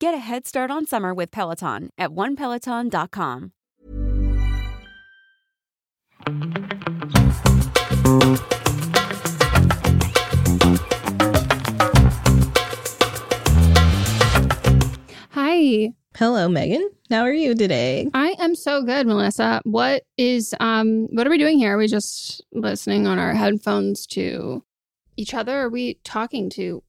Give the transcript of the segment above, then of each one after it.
Get a head start on summer with Peloton at onepeloton.com. Hi. Hello, Meghan. How are you today? I am so good, Melisa. What is um what are we doing here? Are we just listening on our headphones to each other? Are we talking to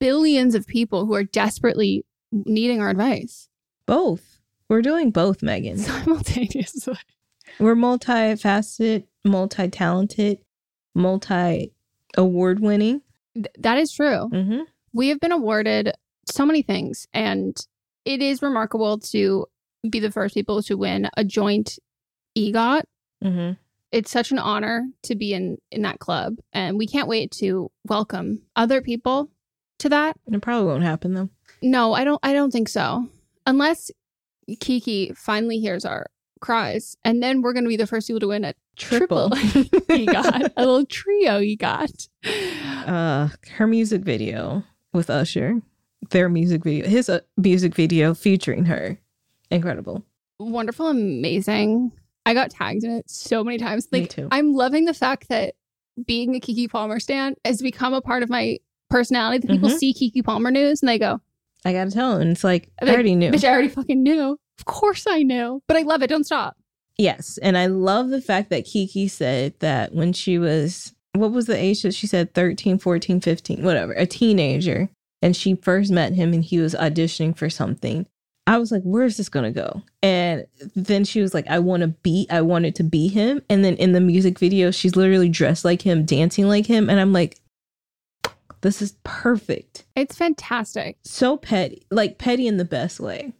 billions of people who are desperately needing our advice? Both. We're doing both, Meghan. Simultaneously. We're multifaceted, multi talented, multi award winning. Th- that is true. Mm-hmm. We have been awarded so many things, and it is remarkable to be the first people to win a joint EGOT. Mm-hmm. It's such an honor to be in in that club, and we can't wait to welcome other people to that. It probably won't happen though. No, I don't. I don't think so, unless Keke finally hears our cries, and then we're going to be the first people to win a triple, Triple. got a little trio EGOT. Uh, her music video with Usher, their music video, his uh, music video featuring her, incredible. wonderful, amazing. I got tagged in it so many times. Me Like too. I'm loving the fact that being a Keke Palmer stan has become a part of my personality. That people Mhm. see Keke Palmer news and they go, I gotta tell him, it's like I Like, already knew. "Bitch, I already fucking knew." Of course I knew, but I love it. Don't stop. Yes. And I love the fact that Keke said that when she was, what was the age that she said 13, 14, 15, whatever, a teenager, and she first met him and he was auditioning for something. I was like, where's this going to go? And then she was like, I want to be, I wanted to be him. And then in the music video, she's literally dressed like him, dancing like him. And I'm like, this is perfect. It's fantastic. So petty, like petty in the best way.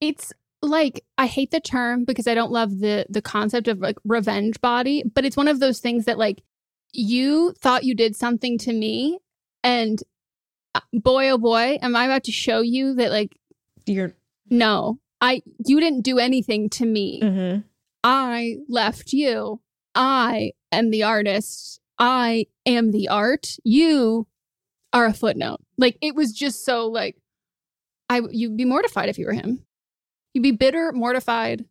It's like I hate the term because I don't love the the concept of like revenge body, but it's one of those things that like you thought you did something to me and uh, boy oh boy am I about to show you that like You're, no, I you didn't do anything to me. Mhm. I left you. I am the artist. I am the art. You are a footnote. Like it was just so like I you'd be mortified if you were him. You'd be bitter, mortified,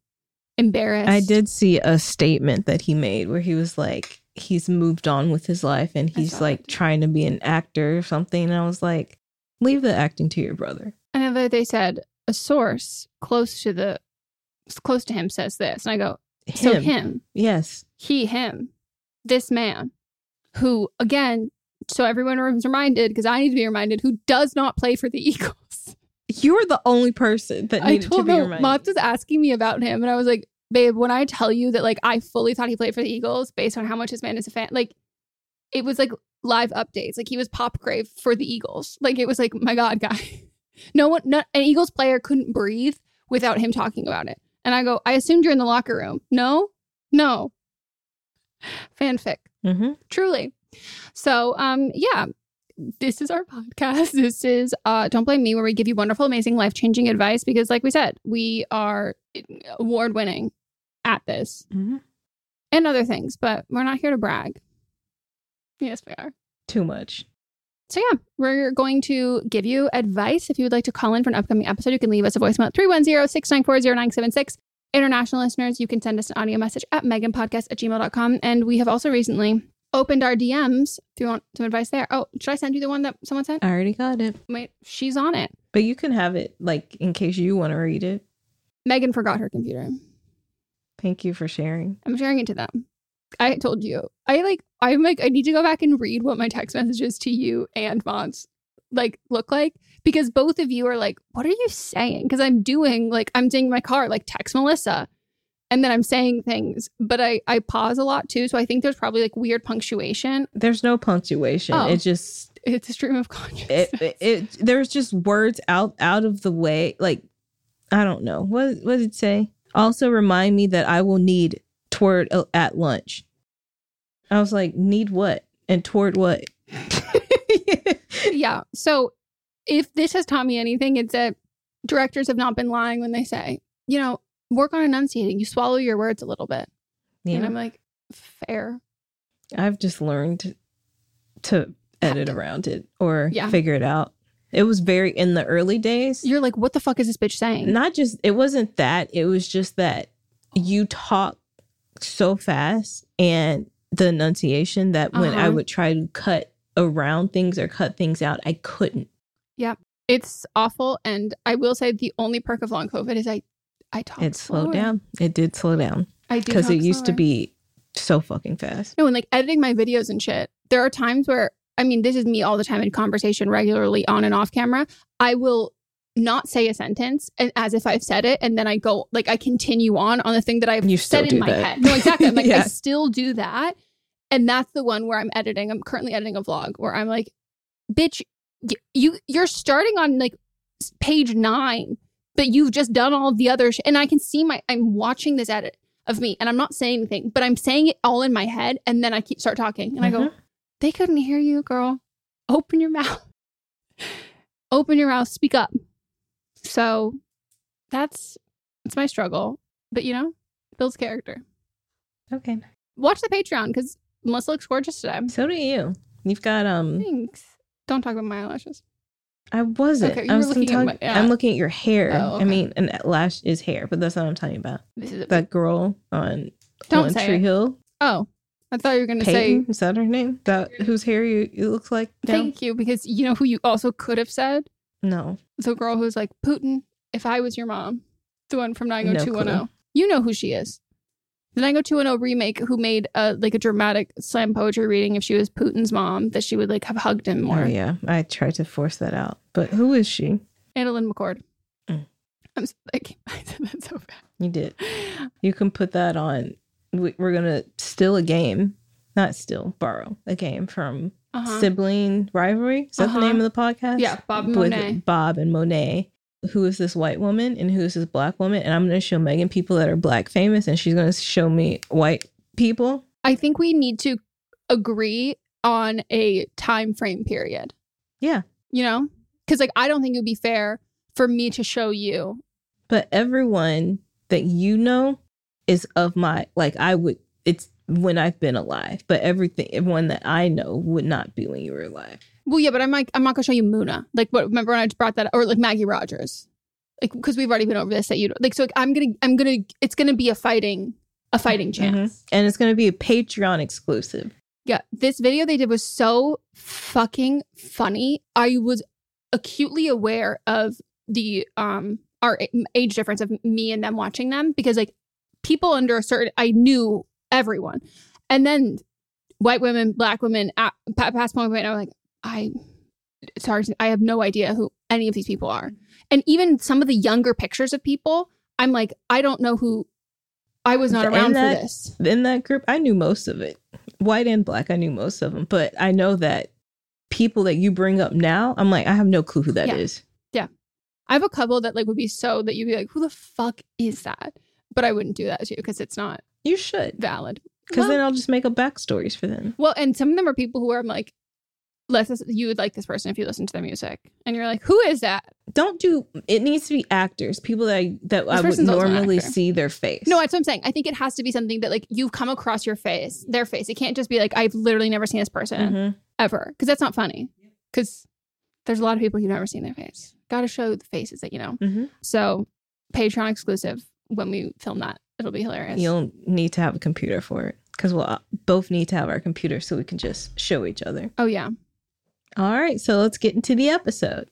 embarrassed. I did see a statement that he made where he was like, he's moved on with his life and he's like trying to be an actor or something. And I was like, leave the acting to your brother. And then they said a source close to the close to him says this, and I go, so Him. him, Yes. he, him, this man, who again, so everyone is reminded because I need to be reminded, who does not play for the Eagles. You're the only person that I needed to told be him, reminded. Was asking me about him, and I was like, babe, when I tell you that like I fully thought he played for the Eagles based on how much his man is a fan, like it was like live updates. Like he was Pop Crave for the Eagles. Like it was like, my God, guy. No one, no, an Eagles player couldn't breathe without him talking about it. And I go, I assumed you're in the locker room. No, no. Fanfic, mm-hmm. truly. So, um, yeah, this is our podcast. This is uh, Don't Blame Me, where we give you wonderful, amazing, life changing advice because, like we said, we are award winning at this Mhm. and other things, but we're not here to brag. Yes, we are. Too much. So yeah, we're going to give you advice. If you would like to call in for an upcoming episode, you can leave us a voicemail at 310-694-0976. International listeners, you can send us an audio message at meganpodcast at gmail.com. And we have also recently opened our DMs if you want some advice there. Oh, should I send you the one that someone sent? I already got it. Wait, she's on it. But you can have it like in case you want to read it. Meghan forgot her computer. Thank you for sharing. I'm sharing it to them. I told you. I like I'm like I need to go back and read what my text messages to you and Mons like look like because both of you are like, what are you saying? Because I'm doing like I'm doing my car, like text Melisa. And then I'm saying things, but I I pause a lot too. So I think there's probably like weird punctuation. There's no punctuation. Oh. It just It's a stream of consciousness. it, it, it there's just words out out of the way. Like I don't know. What what did it say? Also remind me that I will need toward uh, at lunch. I was like, need what? And toward what? yeah. So if this has taught me anything, it's that directors have not been lying when they say, you know, work on enunciating. You swallow your words a little bit. And. I'm like, fair. I've just learned to edit around it or Yeah. figure it out. It was very in the early days. You're like, what the fuck is this bitch saying? not just it wasn't that it was just that you talk so fast and the enunciation that when i Uh-huh. would try to cut around things or cut things out i couldn't Yeah. It's awful. And I will say the only perk of long COVID is I I talk it slowed slower. down it did slow down I do because it used to be so fucking fast No, and like editing my videos and shit, there are times where, I mean, this is me all the time in conversation regularly on and off camera. I will not say a sentence and as if I've said it, and then I go like I continue on on the thing that I've You said in my that. head. No, exactly. I'm like, I still do that. And that's the one where I'm editing. I'm currently editing a vlog where I'm like, bitch, you you're starting on like page nine, but you've just done all the other sh-. and I can see my I'm watching this edit of me and I'm not saying anything, but I'm saying it all in my head and then I keep start talking and I go, Mhm. they couldn't hear you, girl. Open your mouth. Open your mouth, speak up. So that's it's my struggle. But you know, builds character. okay Watch the Patreon because Melisa looks gorgeous today. so do you you've got um Thanks. Don't talk about my eyelashes. I wasn't Okay, i was looking talking, my- yeah. i'm looking at your hair Oh, i okay. mean an lash is hair but that's not what i'm talking about This is a that girl on Don't One say Tree it. hill Oh, I thought you were gonna say is that her name? That whose hair you it looks like? now? thank you because you know who you also could have said No, the girl who's like Putin. If I was your mom, the one from No 90210, you know who she is. The 90210 remake, who made a like a dramatic slam poetry reading if she was Putin's mom, that she would like have hugged him more. oh yeah, I tried to force that out, but who is she? AnnaLynne McCord. Mm. I'm s- like I said that so bad. You did. You can put that on. we- We're gonna steal a game, not steal, borrow a game from Uh-huh. Sibling Rivalry. Is that Uh-huh. the name of the podcast? Yeah, Bob and With Monet. Bob and Monet. Who is this white woman and who is this black woman? And I'm gonna show Meghan people that are black famous, and she's gonna show me white people. I think we need to agree on a time frame period. Yeah, You know, because like I don't think it would be fair for me to show you. but everyone that you know is of my like I would it's when I've been alive, but everything everyone that I know would not be when you were alive. Well, yeah, but I'm like, I'm not gonna show you Muna. Like, what? Remember when I just brought that, or like Maggie Rogers, like because we've already been over this. That you like, so like, I'm gonna, I'm gonna, it's gonna be a fighting, a fighting mm-hmm. chance. And it's going to be a Patreon exclusive. Yeah, this video they did was so fucking funny. I was acutely aware of the um our age difference of me and them watching them because like people under a certain I knew everyone. And then white women, black women at pa- past point point I'm like I sorry I have no idea who any of these people are. And even some of the younger pictures of people, I'm like I don't know who I was not around that- for this. In that group, I knew most of it. White and black, I knew most of them. But I know that people that you bring up now, I'm like, I have no clue who that is. Yeah. I have a couple that like would be so that you'd be like, who the fuck is that? But I wouldn't do that to you because it's not You should. valid. Because Well- then I'll just make up backstories for them. Well, and some of them are people who are I'm like, let's you would like this person if you listen to their music, and you're like, who is that? Don't do it needs to be actors, people that I that I would person's also an normally actor. see their face. No, that's what I'm saying. I think it has to be something that like you've come across your face, their face. It can't just be like I've literally never seen this person Mhm. Ever because that's not funny. Because there's a lot of people you've never seen their face. Got to show the faces that you know. Mhm. So Patreon exclusive when we film that, it'll be hilarious. You'll need to have a computer for it. Because we'll uh, both need to have our computer so we can just show each other. oh yeah. All right, so let's get into the episode.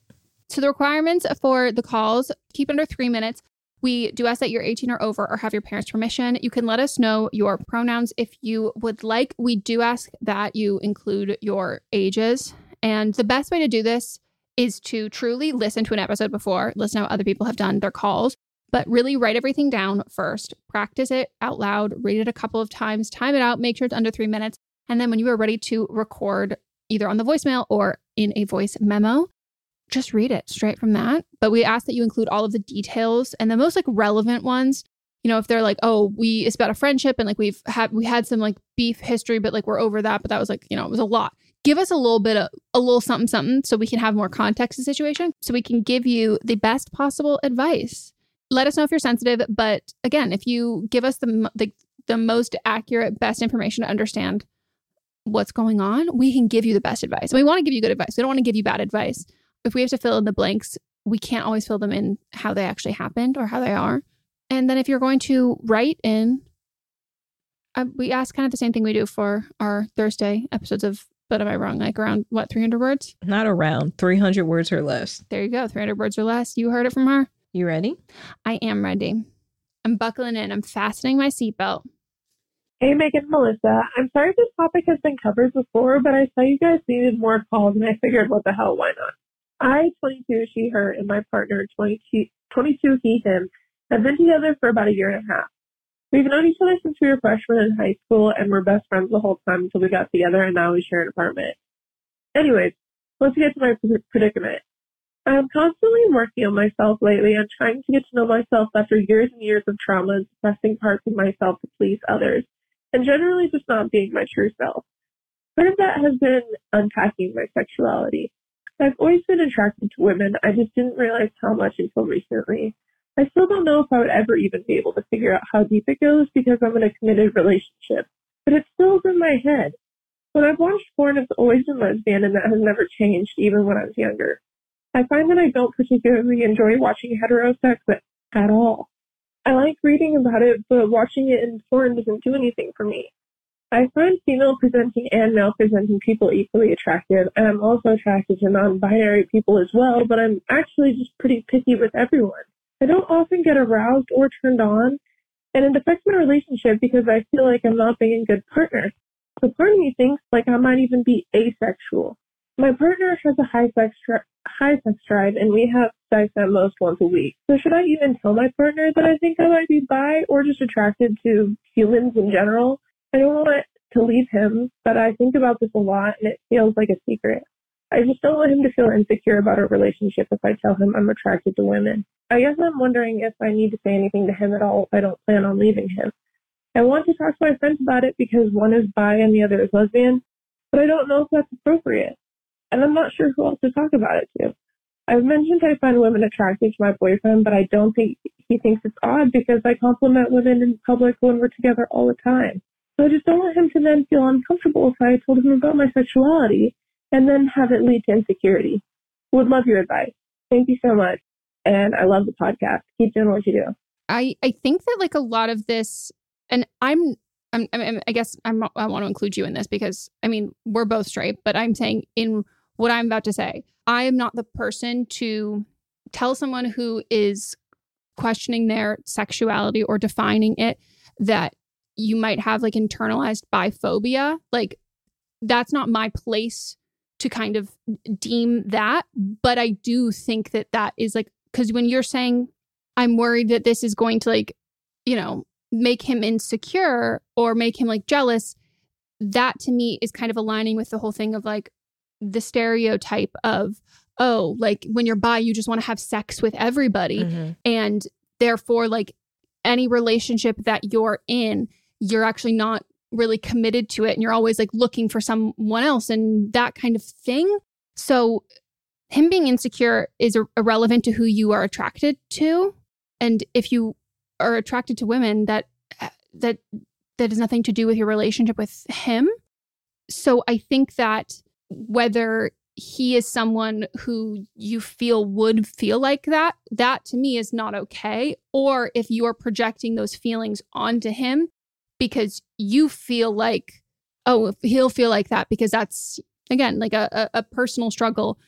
So the requirements for the calls keep under three minutes. We do ask that you're 18 or over or have your parents' permission. You can let us know your pronouns if you would like. We do ask that you include your ages. And the best way to do this is to truly listen to an episode before, listen how other people have done their calls, but really write everything down first. Practice it out loud, read it a couple of times, time it out, make sure it's under three minutes. And then when you are ready to record either on the voicemail or in a voice memo, just read it straight from that. But we ask that you include all of the details and the most like relevant ones. You know, if they're like, oh, we it's about a friendship and like we've had we had some like beef history, but like we're over that. But that was like, you know, it was a lot. Give us a little bit of a little something something so we can have more context to the situation, so we can give you the best possible advice. Let us know if you're sensitive, but again, if you give us the the, the most accurate, best information to understand what's going on, we can give you the best advice. And we want to give you good advice. We don't want to give you bad advice if we have to fill in the blanks, we can't always fill them in how they actually happened or how they are. And then if you're going to write in, uh, we ask kind of the same thing we do for our Thursday episodes of But Am I Wrong? Like around what, 300 words? Not around 300 words or less. There you go, 300 words or less. You heard it from her. You ready? I am ready. I'm buckling in. I'm fastening my seatbelt. Hey, Meghan and Melisa. I'm sorry if this topic has been covered before, but I saw you guys needed more calls and I figured, what the hell, why not? I, 22, she, her, and my partner, 22, 22 he, him, have been together for about a year and a half. We've known each other since we were freshmen in high school and we're best friends the whole time until we got together and now we share an apartment. Anyways, let's get to my predicament. I'm constantly working on myself lately and trying to get to know myself after years and years of trauma and suppressing parts of myself to please others and generally just not being my true self. Part of that has been unpacking my sexuality. I've always been attracted to women, I just didn't realize how much until recently. I still don't know if I would ever even be able to figure out how deep it goes because I'm in a committed relationship, but it still's in my head. When I've watched porn, it's always been lesbian and that has never changed even when I was younger. I find that I don't particularly enjoy watching heterosex at all. I like reading about it, but watching it in porn doesn't do anything for me. I find female presenting and male presenting people equally attractive, and I'm also attracted to non-binary people as well, but I'm actually just pretty picky with everyone. I don't often get aroused or turned on, and it affects my relationship because I feel like I'm not being a good partner. So part of me thinks like I might even be asexual. My partner has a high sex dri- high sex drive, and we have sex at most once a week. So should I even tell my partner that I think I might be bi or just attracted to humans in general? I don't want to leave him, but I think about this a lot, and it feels like a secret. I just don't want him to feel insecure about our relationship if I tell him I'm attracted to women. I guess I'm wondering if I need to say anything to him at all if I don't plan on leaving him. I want to talk to my friends about it because one is bi and the other is lesbian, but I don't know if that's appropriate. And I'm not sure who else to talk about it to. I've mentioned I find women attractive to my boyfriend, but I don't think he thinks it's odd because I compliment women in public when we're together all the time. So I just don't want him to then feel uncomfortable if I told him about my sexuality and then have it lead to insecurity. Would love your advice. Thank you so much. And I love the podcast. Keep doing what you do. I I think that like a lot of this, and I'm. I'm, I'm, I guess I'm, I want to include you in this because I mean we're both straight, but I'm saying in what I'm about to say, I am not the person to tell someone who is questioning their sexuality or defining it that you might have like internalized biphobia. Like that's not my place to kind of deem that, but I do think that that is like cuz when you're saying I'm worried that this is going to like, you know, make him insecure or make him like jealous, that to me is kind of aligning with the whole thing of like the stereotype of oh, like when you're bi, you just want to have sex with everybody. Mhm. And therefore, like any relationship that you're in, you're actually not really committed to it. And you're always like looking for someone else and that kind of thing. So, him being insecure is irrelevant to who you are attracted to. And if you are attracted to women, that uh, that that has nothing to do with your relationship with him. So I think that whether he is someone who you feel would feel like that, that to me is not okay. Or if you are projecting those feelings onto him because you feel like, oh, he'll feel like that because that's, again, like a, a, a personal struggle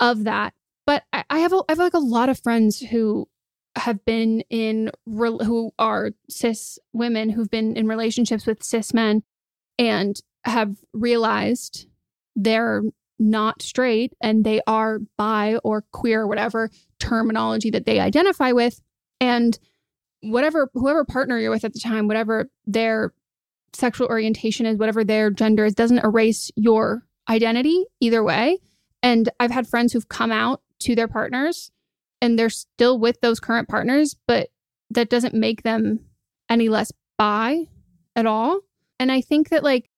of that. But I, I have, a, I have like a lot of friends who have been in, who are cis women who've been in relationships with cis men and have realized they're not straight and they are bi or queer, or whatever terminology that they identify with. And whatever, whoever partner you're with at the time, whatever their sexual orientation is, whatever their gender is, doesn't erase your identity either way. And I've had friends who've come out to their partners and they're still with those current partners, but that doesn't make them any less bi at all. And I think that like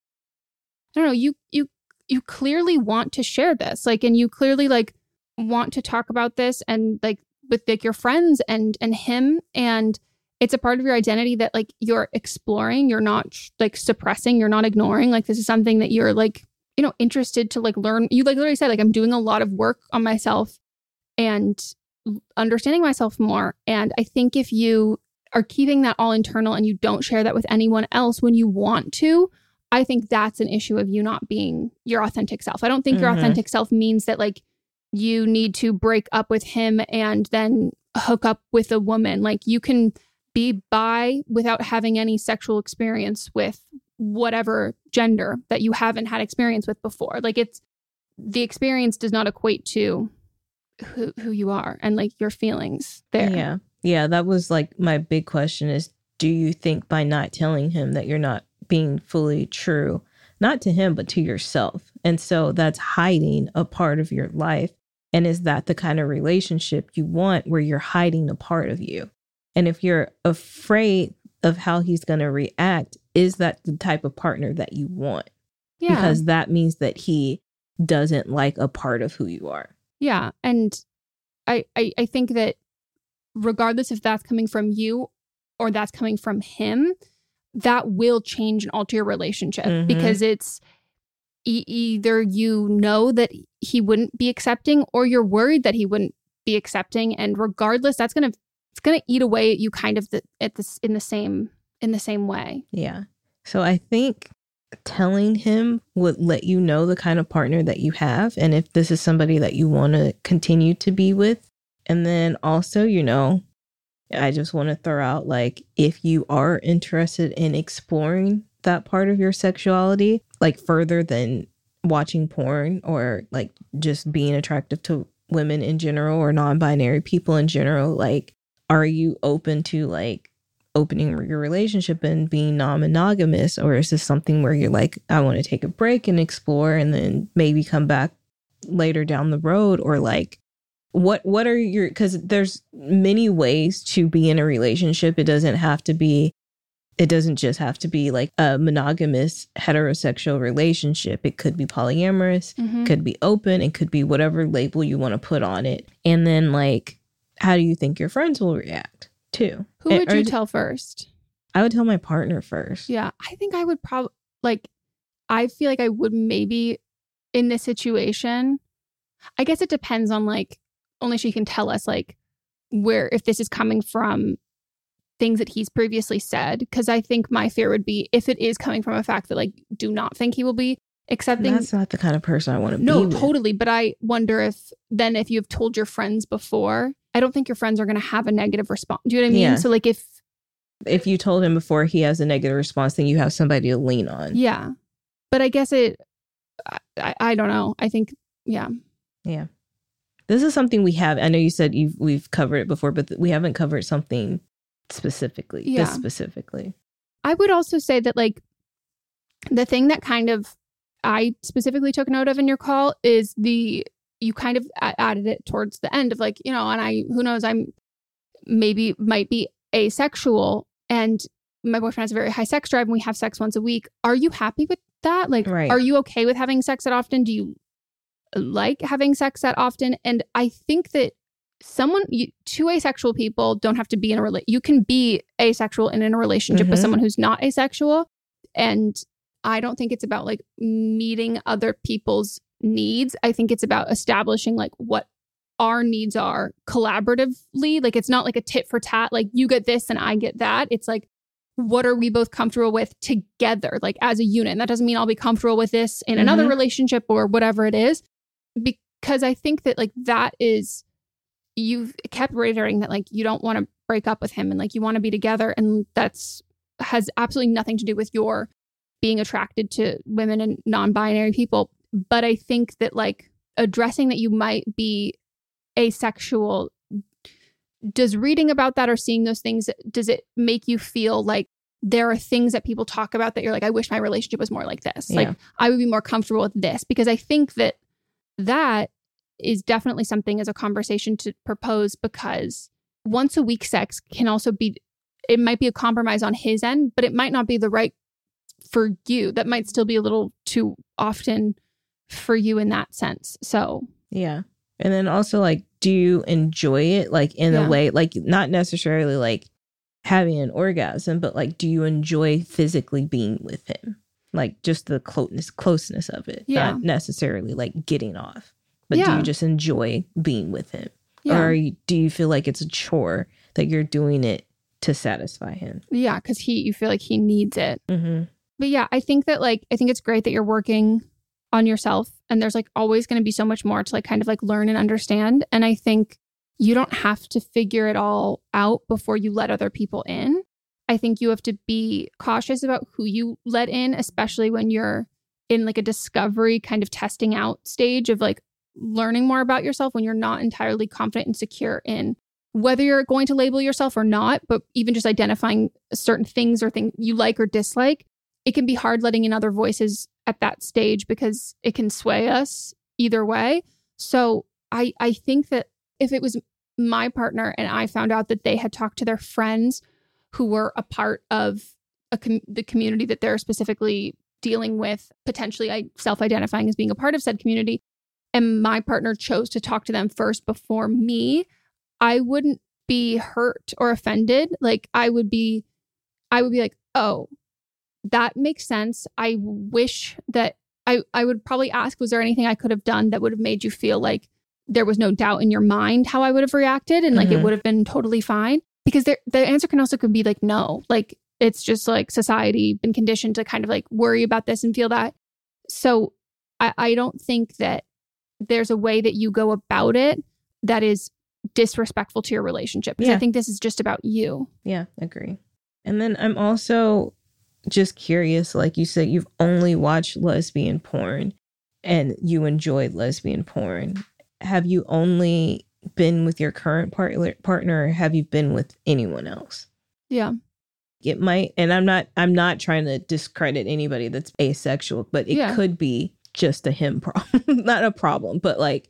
I don't know, you you you clearly want to share this. Like and you clearly like want to talk about this and like with like your friends and and him and it's a part of your identity that like you're exploring, you're not like suppressing, you're not ignoring. Like this is something that you're like, you know, interested to like learn. You like literally said like I'm doing a lot of work on myself and understanding myself more. And I think if you are keeping that all internal and you don't share that with anyone else when you want to, I think that's an issue of you not being your authentic self. I don't think your Mhm. authentic self means that like you need to break up with him and then hook up with a woman. Like you can be bi without having any sexual experience with whatever gender that you haven't had experience with before. Like it's the experience does not equate to who who you are and like your feelings there. Yeah. Yeah. That was like my big question is do you think by not telling him that you're not being fully true, not to him, but to yourself? And so that's hiding a part of your life. And is that the kind of relationship you want where you're hiding a part of you? And if you're afraid of how he's going to react, is that the type of partner that you want? Yeah. Because that means that he doesn't like a part of who you are. Yeah. And I, I I think that regardless if that's coming from you or that's coming from him, that will change and alter your relationship Mhm. because it's e- either you know that he wouldn't be accepting or you're worried that he wouldn't be accepting and regardless that's going to it's going to eat away at you kind of the, at this in the same in the same way. Yeah. So I think telling him would let you know the kind of partner that you have and if this is somebody that you want to continue to be with. And then also, you know, I just want to throw out like if you are interested in exploring that part of your sexuality, like further than watching porn or like just being attractive to women in general or non binary people in general, like, are you open to like opening your relationship and being non-monogamous or is this something where you're like i want to take a break and explore and then maybe come back later down the road? Or like what what are your because there's many ways to be in a relationship. It doesn't have to be it doesn't just have to be like a monogamous heterosexual relationship. It could be polyamorous Mhm. could be open it could be whatever label you want to put on it. And then like how do you think your friends will react too Who would you tell first? I would tell my partner first. Yeah, I think I would probably like. I feel like I would maybe in this situation, I guess it depends on like only she can tell us like where if this is coming from things that he's previously said because I think my fear would be if it is coming from a fact that like do not think he will be accepting That's not the kind of person I want to no be No, totally but I wonder if then if you've told your friends before I don't think your friends are going to have a negative response do you know what I mean Yeah. so like if If you told him before he has a negative response, then you have somebody to lean on. yeah but I guess it I, I, don't know I think yeah Yeah. This is something we have. I know you said you've we've covered it before, but we haven't covered something specifically. Yeah. This specifically. I would also say that like the thing that kind of I specifically took note of in your call is the you kind of added it towards the end of like you know and I who knows I'm maybe might be asexual and my boyfriend has a very high sex drive and we have sex once a week. Are you happy with that? Like Right. are you okay with having sex that often? Do you like having sex that often? And I think that someone you, two asexual people don't have to be in a relationship. You can be asexual and in a relationship with Mhm. someone who's not asexual. And I don't think it's about like meeting other people's needs. I think it's about establishing like what our needs are collaboratively. Like it's not like a tit for tat, like you get this and I get that. It's like, what are we both comfortable with together, like as a unit? And that doesn't mean I'll be comfortable with this in another Mhm. relationship or whatever it is. Because I think that like that is you've kept reiterating that like you don't want to break up with him and like you want to be together and that's has absolutely nothing to do with your being attracted to women and non-binary people but i think that like addressing that you might be asexual does reading about that or seeing those things does it make you feel like there are things that people talk about that you're like i wish my relationship was more like this. Yeah. like i would be more comfortable with this. Because i think that that is definitely something as a conversation to propose because once a week sex can also be it might be a compromise on his end but it might not be the right for you. That might still be a little too often for you in that sense so Yeah. And then also like, do you enjoy it like in Yeah. a way, like not necessarily like having an orgasm, but like do you enjoy physically being with him? Like just the closeness closeness of it. Yeah. Not necessarily like getting off. But do you just enjoy being with him? yeah Or you- do you feel like it's a chore that you're doing it to satisfy him? yeah because he you feel like he needs it Mm-hmm. but yeah i think that like i think it's great that you're working on yourself and there's like always going to be so much more to like kind of like learn and understand and i think you don't have to figure it all out before you let other people in. I think you have to be cautious about who you let in especially when you're in like a discovery kind of testing out stage of like learning more about yourself when you're not entirely confident and secure in whether you're going to label yourself or not but even just identifying certain things or things you like or dislike it can be hard letting in other voices at that stage because it can sway us either way. So I I think that if it was my partner and I found out that they had talked to their friends who were a part of a com- the community that they're specifically dealing with, potentially self-identifying as being a part of said community, and my partner chose to talk to them first before me, I wouldn't be hurt or offended. Like I would be I would be like, "Oh, that makes sense. I wish that I, I would probably ask, was there anything I could have done that would have made you feel like there was no doubt in your mind how I would have reacted and like it Mhm. would have been totally fine? Because there, the answer can also could be like, no, like it's just like society been conditioned to kind of like worry about this and feel that. So I, I don't think that there's a way that you go about it that is disrespectful to your relationship. Because Yeah. I think this is just about you. Yeah, agree. And then I'm also just curious, like you said, you've only watched lesbian porn and you enjoyed lesbian porn. Have you only been with your current partner partner or have you been with anyone else? Yeah. It might and I'm not I'm not trying to discredit anybody that's asexual, but it Yeah. could be just a him problem. not a problem, but like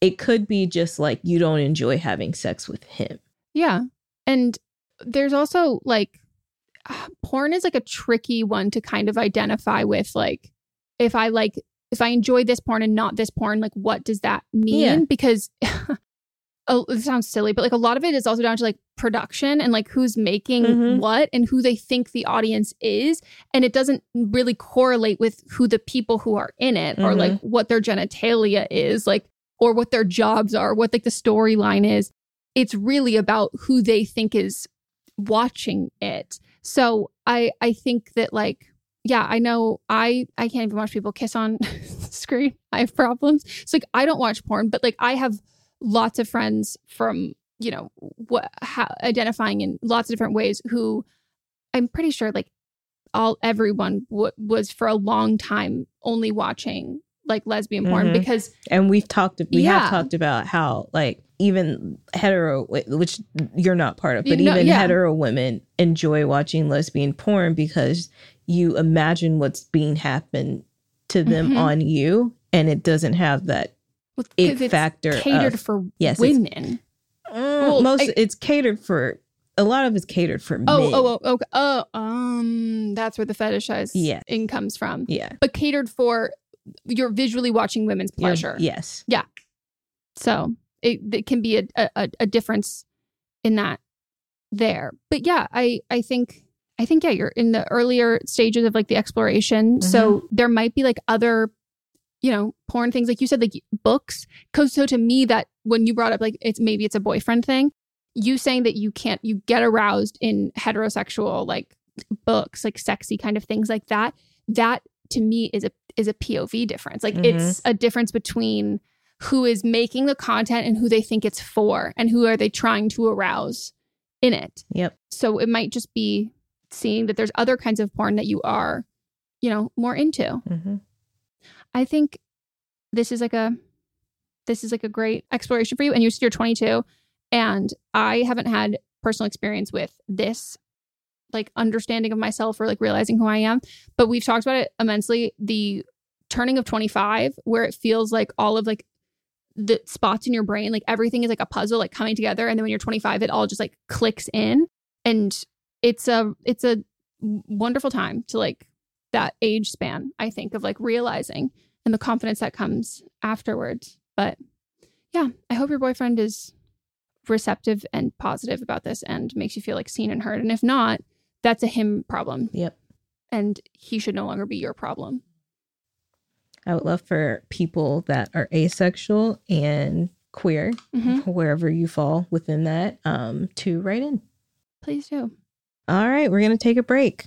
it could be just like you don't enjoy having sex with him. Yeah. And there's also like porn is like a tricky one to kind of identify with like if I like if I enjoy this porn and not this porn, like what does that mean? Yeah. Because oh, it sounds silly, but like a lot of it is also down to like production and like who's making Mhm. what and who they think the audience is. And it doesn't really correlate with who the people who are in it or Mhm. like what their genitalia is, like, or what their jobs are, what like the storyline is. It's really about who they think is watching it. So I I think that like yeah, I know I I can't even watch people kiss on screen. I have problems. It's like I don't watch porn, but like I have lots of friends from you know what how, identifying in lots of different ways who I'm pretty sure like all everyone w- was for a long time only watching like lesbian porn Mhm. because And we've talked we Yeah. have talked about how like even hetero which you're not part of, but You know, even yeah. hetero women enjoy watching lesbian porn because you imagine what's being happened to them Mhm. on you and it doesn't have that well, It it's factor catered of- for yes, it's- women. Mm, Well, most I- it's catered for a lot of it's catered for Oh, men. oh, oh, okay. Oh, um, that's where the fetishized Yeah. in comes from. yeah. But catered for you're visually watching women's You're- pleasure. yes. Yeah. So it, it can be a, a a difference in that there. But yeah, I I think I think yeah, you're in the earlier stages of like the exploration. So mm-hmm. there might be like other you know, porn things like you said like books. Cause so to me that when you brought up like it's maybe it's a boyfriend thing, you saying that you can't you get aroused in heterosexual like books, like sexy kind of things like that, that to me is a is a POV difference. Like mm-hmm. it's a difference between who is making the content and who they think it's for and who are they trying to arouse in it. Yep. So it might just be seeing that there's other kinds of porn that you are, you know, more into. hmm I think this is like a this is like a great exploration for you and you said you're 22 and I haven't had personal experience with this like understanding of myself or like realizing who I am, but we've talked about it immensely the turning of 25 where it feels like all of like the spots in your brain like everything is like a puzzle like coming together and then when you're 25 it all just like clicks in and it's a it's a wonderful time to like that age span i think of like realizing and the confidence that comes afterwards but yeah i hope your boyfriend is receptive and positive about this and makes you feel like seen and heard and if not that's a him problem Yep. and he should no longer be your problem I would love for people that are asexual and queer, Mhm. wherever you fall within that, um, to write in. please do All right, we're gonna take a break.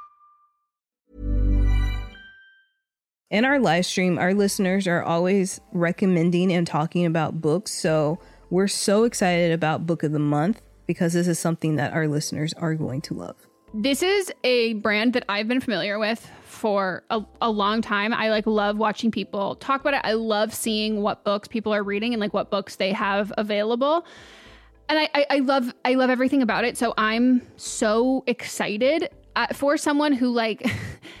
In our live stream, our listeners are always recommending and talking about books. So we're so excited about Book of the Month because this is something that our listeners are going to love. This is a brand that I've been familiar with for a, a, long time. I like love watching people talk about it. I love seeing what books people are reading and like what books they have available. And I, I, I love I love everything about it. So I'm so excited uh, for someone who like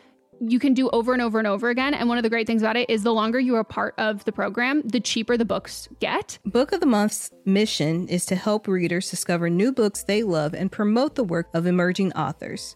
you can do over and over and over again. And one of the great things about it is the longer you are part of the program, the cheaper the books get. Book of the Month's mission is to help readers discover new books they love and promote the work of emerging authors.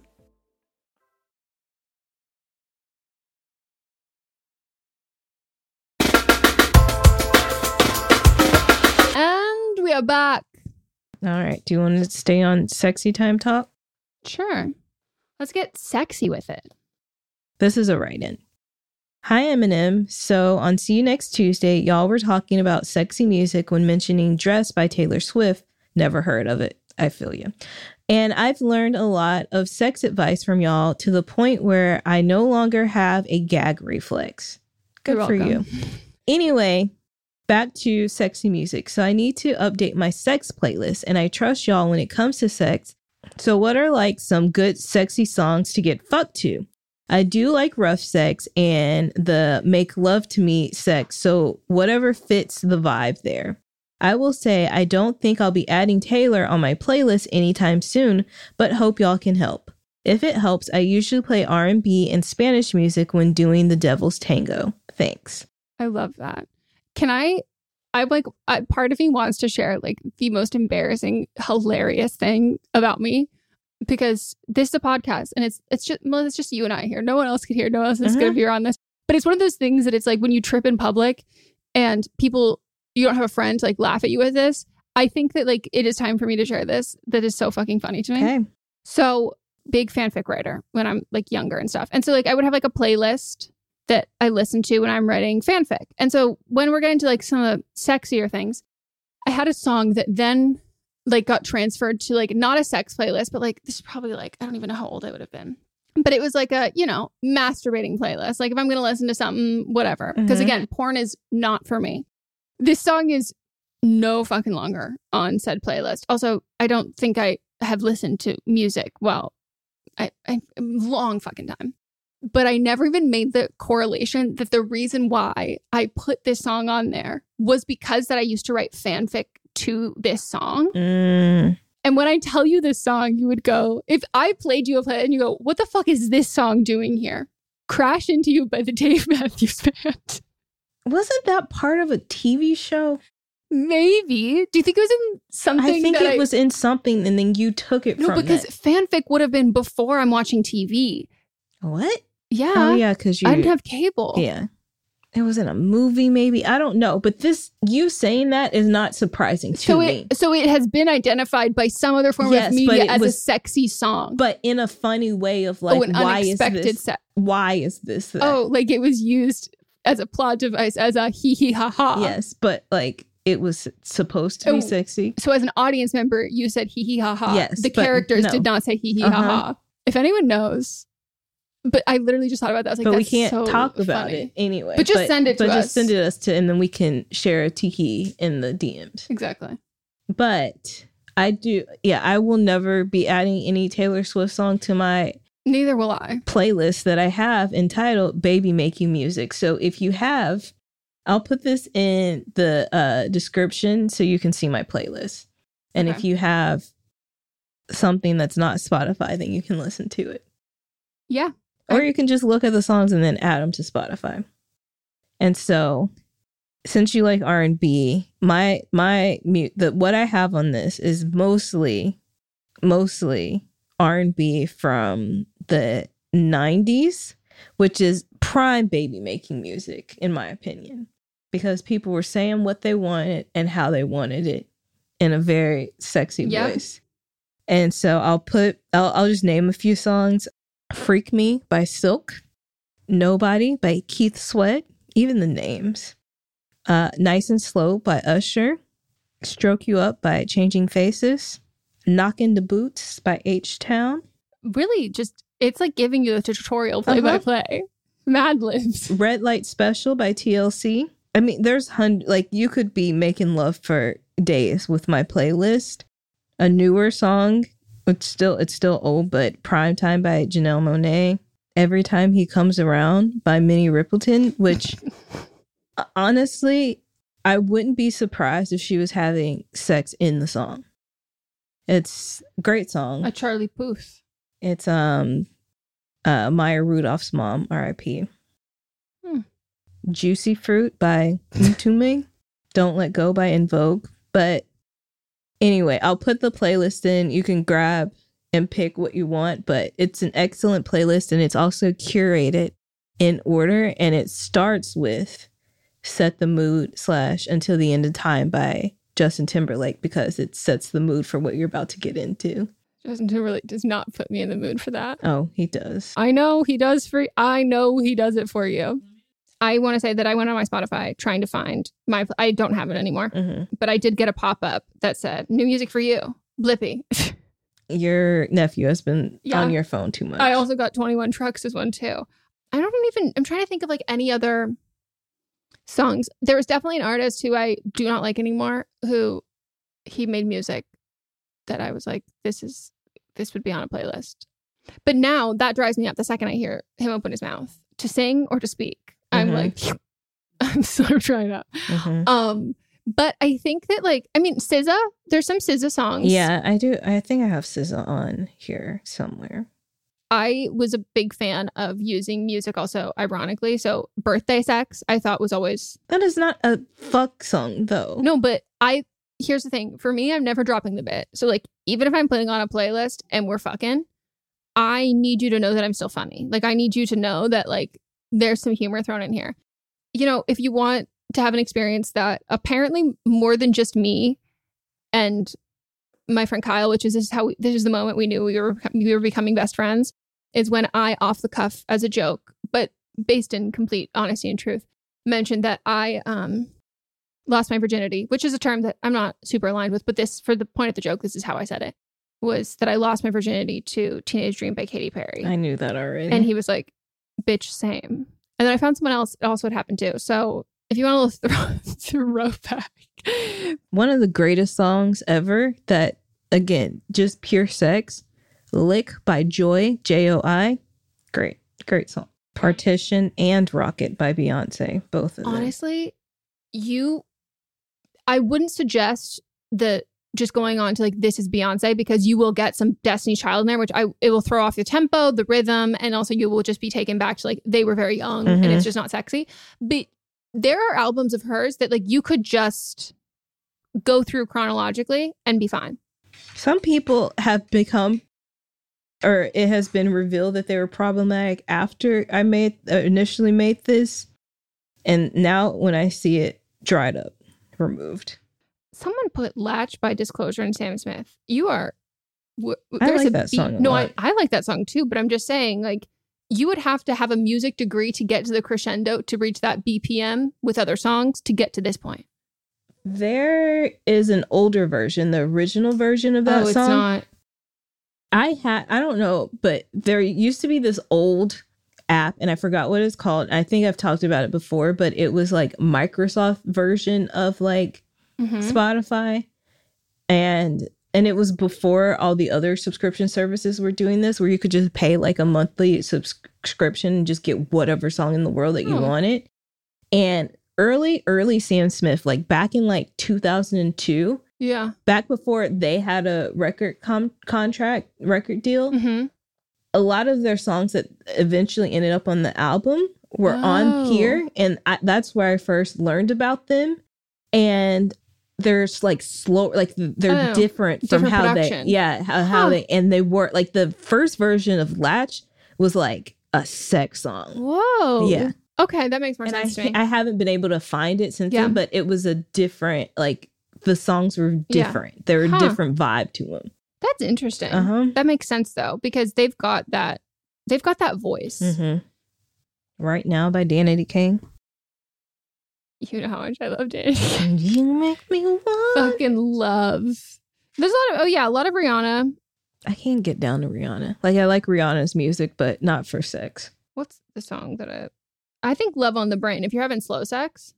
We are back. All right. Do you want to stay on sexy time talk? Sure. Let's get sexy with it. This is a write in. Hi, M&M. So on See You Next Tuesday, y'all were talking about sexy music when mentioning Dress by Taylor Swift. Never heard of it. I feel you. And I've learned a lot of sex advice from y'all to the point where I no longer have a gag reflex. Good You're for welcome. you. Anyway, back to sexy music. So I need to update my sex playlist, and I trust y'all when it comes to sex. So, what are like some good sexy songs to get fucked to? I do like rough sex and the make love to me sex. So, whatever fits the vibe there. I will say I don't think I'll be adding Taylor on my playlist anytime soon, but hope y'all can help. If it helps, I usually play R&B and Spanish music when doing the Devil's Tango. Thanks. I love that. Can I? I'm like I, part of me wants to share like the most embarrassing, hilarious thing about me because this is a podcast and it's it's just well, it's just you and I here. No one else could hear. No one else is going Uh-huh. to hear on this. But it's one of those things that it's like when you trip in public and people you don't have a friend to like laugh at you with this. I think that like it is time for me to share this. That is so fucking funny to me. Okay. So big fanfic writer when I'm like younger and stuff. And so like I would have like a playlist that I listen to when I'm writing fanfic. And so when we're getting to like some of the sexier things, I had a song that then like got transferred to like not a sex playlist, but like this is probably like I don't even know how old I would have been. But it was like a, you know, masturbating playlist. Like if I'm gonna listen to something, whatever. Because Mhm. again, porn is not for me. This song is no fucking longer on said playlist. Also, I don't think I have listened to music. Well, I, I long fucking time. But I never even made the correlation that the reason why I put this song on there was because that I used to write fanfic to this song. Mm. And when I tell you this song, you would go, if I played you a play and you go, what the fuck is this song doing here? Crash Into You by the Dave Matthews Band. Wasn't that part of a TV show? Maybe. Do you think it was in something? I think it was in something and then you took it No, because that. fanfic would have been before I'm watching TV. What? Yeah. Oh yeah, because you I didn't have cable. Yeah. It was in a movie, maybe. I don't know. But this you saying that is not surprising to So me. so it has been identified by some other form Yes, of media it as a sexy song. but in a funny way of like oh, why is this se- why is this that? Oh, like it was used as a plot device, as a hee hee ha ha. yes, but like it was supposed to be Oh, sexy. So as an audience member, you said hee hee ha ha. Yes, The characters no. did not say hee hee Uh-huh. ha ha. If anyone knows. But I literally just thought about that. I was like, but we can't so talk about funny. it anyway. But just send it to but us. just send it us to and then we can share a tiki in the DMs. Exactly. But I do yeah, I will never be adding any Taylor Swift song to my Neither will I. playlist that I have entitled Baby Making Music. So if you have, I'll put this in the uh, description so you can see my playlist. And if you have something that's not Spotify, then you can listen to it. Yeah. Or you can just look at the songs and then add them to Spotify. And so since you like R&B, my my mute the what I have on this is mostly mostly R&B from the 90s, which is prime baby making music in my opinion, because people were saying what they wanted and how they wanted it in a very sexy Yeah. voice. And so I'll put I'll I'll just name a few songs. Freak Me by Silk, Nobody by Keith Sweat, even the names. Uh, nice and Slow by Usher, Stroke You Up by Changing Faces, Knock the Boots by H Town, Really, just it's like giving you a tutorial play by Uh-huh. play. Mad Libs. Red Light Special by TLC. I mean, there's hundred like you could be making love for days with my playlist. A newer song, it's still it's still old, but Prime Time by Janelle Monáe. Every time he comes around by Minnie Riperton, which uh, honestly, I wouldn't be surprised if she was having sex in the song. It's a great song. A Charlie Puth. It's um uh Maya Rudolph's mom, R.I.P. Hmm. Juicy Fruit by Mtume. Don't Let Go by En Vogue. But anyway, I'll put the playlist in. You can grab and pick what you want, but it's an excellent playlist and it's also curated in order and it starts with Set the Mood slash Until the End of Time by Justin Timberlake because it sets the mood for what you're about to get into. Justin Timberlake does not put me in the mood for that. Oh, he does. I know he does for I know he does it for you. I want to say that I went on my Spotify trying to find my I don't have it anymore, Mhm. but I did get a pop-up that said new music for you. Blippy. Your nephew has been Yeah. on your phone too much. I also got 21 Trucks as one too. I don't even I'm trying to think of like any other songs. There was definitely an artist who I do not like anymore who he made music that I was like this is this would be on a playlist. But now that drives me up the second I hear him open his mouth to sing or to speak. I'm Mhm. like, I'm of trying to. Mhm. Um, but I think that like, I mean, SZA, there's some SZA songs. Yeah, I do. I think I have SZA on here somewhere. I was a big fan of using music also ironically. So birthday sex, I thought was always That is not a fuck song, though. no, but I here's the thing. For me, I'm never dropping the bit. So like even if I'm putting on a playlist and we're fucking, I need you to know that I'm still funny. Like I need you to know that like there's some humor thrown in here. You know, if you want to have an experience that apparently more than just me and my friend Kyle, which is this is how we, this is the moment we knew we were we were becoming best friends, is when I off the cuff as a joke, but based in complete honesty and truth, mentioned that I um lost my virginity, which is a term that I'm not super aligned with, but this for the point of the joke, this is how I said it. Was that I lost my virginity to Teenage Dream by Katy Perry. I knew that already. And he was like, bitch, same. And then I found someone else it also had happened too. So if you want to throw, throw back, One of the greatest songs ever that, again, just pure sex. Lick by Joi, J O I. Great, great song. Partition and Rocket by Beyonce, both of them. honestly, you, I wouldn't suggest the just going on to like this is Beyonce because you will get some Destiny Child in there, which I it will throw off the tempo, the rhythm, and also you will just be taken back to like they were very young and Mhm. it's just not sexy. But there are albums of hers that like you could just go through chronologically and be fine. Some people have become, or it has been revealed that they were problematic after I made uh, initially made this, and now when I see it dried up, removed. Someone put Latch by Disclosure and Sam Smith. You are. w- I there's like a that beat- song No. I, I like that song too, but I'm just saying, like, you would have to have a music degree to get to the crescendo to reach that BPM with other songs to get to this point. There is an older version, the original version of that oh, it's song. not. I had I don't know, but there used to be this old app and I forgot what it's called. I think I've talked about it before, but it was like Microsoft version of like Mhm. Spotify. And and it was before all the other subscription services were doing this where you could just pay like a monthly subscription and just get whatever song in the world that you Oh. wanted. And early early Sam Smith like back in like 2002 Yeah. back before they had a record com- contract record deal hmm a lot of their songs that eventually ended up on the album were Oh. on here and I, that's where i first learned about them and there's like slow like they're Oh, different from different how production. they yeah how, how Huh. they and they were like the first version of latch was like a sex song Whoa. Yeah. Okay, that makes more and I, sense to me. I haven't been able to find it since Yeah. then but it was a different like the songs were Yeah. different they were a different vibe to them That's interesting. uh-huh That makes sense though, because they've got that. They've got that voice. Mm-hmm. Right now by Danity Kane. You know how much I love Danny. You make me want. Fucking love. There's a lot of oh yeah, a lot of Rihanna. I can't get down to Rihanna. Like I like Rihanna's music, but not for sex. What's the song that I? I think "Love on the Brain." If you're having slow sex.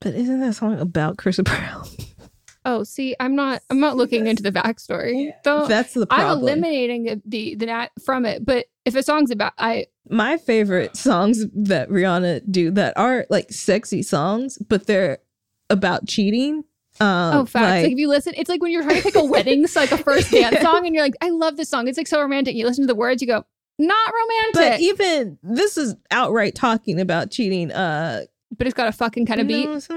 But isn't that song about Chris Brown? Oh, see, I'm not. I'm not looking into the backstory. Though That's the I'm eliminating the, the the nat from it. But if a song's about, I My favorite songs that Rihanna do that are like sexy songs, but they're about cheating. Um, oh, facts. Like, if you listen, it's like when you're trying to pick a wedding, so like a first dance song, and you're like, I love this song. It's like so romantic. You listen to the words, you go, not romantic. but even this is outright talking about cheating. Uh, but it's got a fucking kind of beat.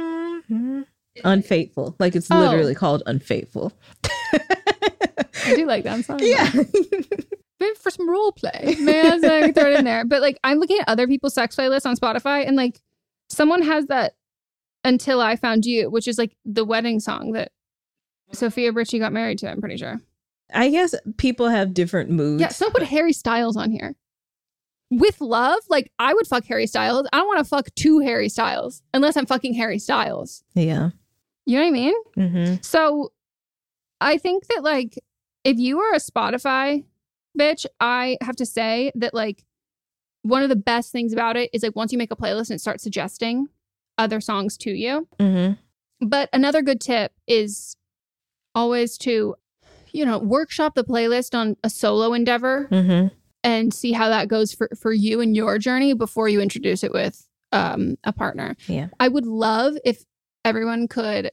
Unfaithful. Like it's Oh. literally called Unfaithful. I do like that song. Yeah. Maybe for some role play. Man, I can throw it in there. But like I'm looking at other people's sex playlists on Spotify and like someone has that Until I Found You, which is like the wedding song that Sofia Richie got married to, I'm pretty sure. I guess people have different moods. Yeah, so put Harry Styles on here. With love, like I would fuck Harry Styles. I don't want to fuck two Harry Styles unless I'm fucking Harry Styles. Yeah. You know what I mean? Mm-hmm. So I think that like if you are a Spotify bitch, I have to say that like one of the best things about it is like once you make a playlist and it starts suggesting other songs to you. Mm-hmm. But another good tip is always to you know, workshop the playlist on a solo endeavor Mm-hmm. and see how that goes for, for you and your journey before you introduce it with um, a partner. Yeah. I would love if everyone could,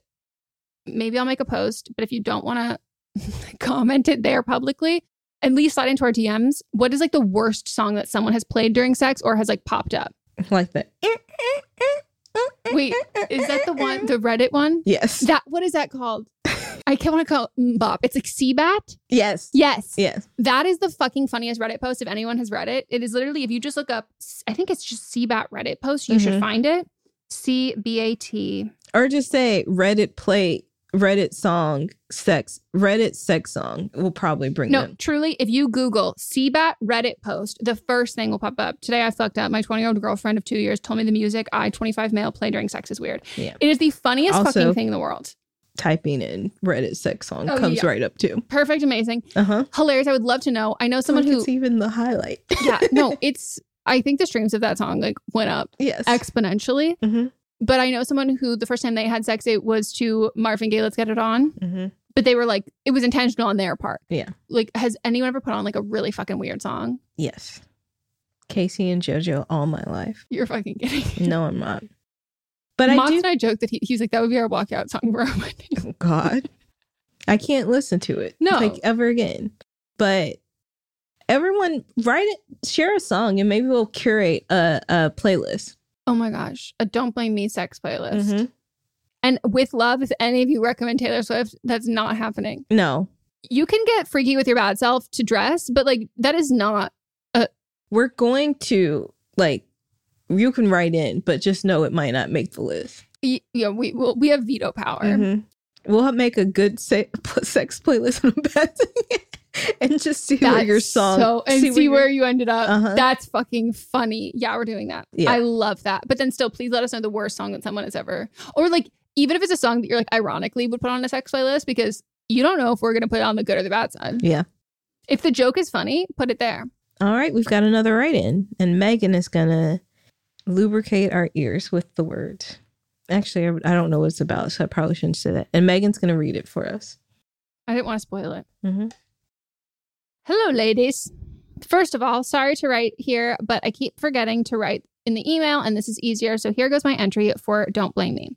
maybe I'll make a post, but if you don't want to comment it there publicly, at least slide into our DMs. What is like the worst song that someone has played during sex or has like popped up? Like that. Wait, is that the one, the Reddit one? Yes. That what is that called? I can't want to call it bop. It's like Cbat. Yes. Yes. Yes. That is the fucking funniest Reddit post if anyone has read it. It is literally if you just look up I think it's just Cbat Reddit post, you should Mhm. find it. C B A T. Or just say Reddit play Reddit song sex Reddit sex song will probably bring No, them. truly, if you Google Cbat Reddit post, the first thing will pop up. Today I fucked up. My 20 year old girlfriend of two years told me the music I, 25 male, play during sex is weird. Yeah. It is the funniest Also- fucking thing in the world. Typing in Reddit sex song Oh, comes yeah. right up too. Perfect, amazing. Uh-huh. Hilarious. I would love to know. I know someone like who it's even the highlight. yeah, no, it's I think the streams of that song like went up yes. exponentially. Mhm. But I know someone who the first time they had sex, it was to Marvin Gaye, "Let's Get It On." Mhm. But they were like, it was intentional on their part. Yeah. Like, has anyone ever put on like a really fucking weird song? Yes. K-Ci and JoJo all my life. You're fucking kidding. No, I'm not. But I Mods do and I joked that he, he's like, that would be our walkout song for our wedding. Oh, God. I can't listen to it. No. Like ever again. But everyone write it, share a song, and maybe we'll curate a, a playlist. Oh my gosh, a "Don't Blame Me" sex playlist. Mhm. And with love, if any of you recommend Taylor Swift, that's not happening. No. You can get freaky with your bad self to dress, but like that is not. A. We're going to like you can write in, but just know it might not make the list. y- Yeah, we will. We have veto power. Mhm. We'll make a good se- sex playlist and a bad thing, and just see where your song So, and see, where, your- you ended up. Uh-huh. That's fucking funny. Yeah, we're doing that. Yeah. I love that. But then still, please let us know the worst song that someone has ever, or like, even if it's a song that you're like, ironically would put on a sex playlist because you don't know if we're going to put it on the good or the bad side. Yeah. If the joke is funny, put it there. All right, we've got another write in, and Meghan is gonna lubricate our ears with the words. Actually, I I don't know what it's about, so I probably shouldn't say that. And Meghan's gonna read it for us. I didn't want to spoil it. Mhm. Hello, ladies. First of all, sorry to write here, but I keep forgetting to write in the email, and this is easier. So here goes my entry for Don't Blame Me.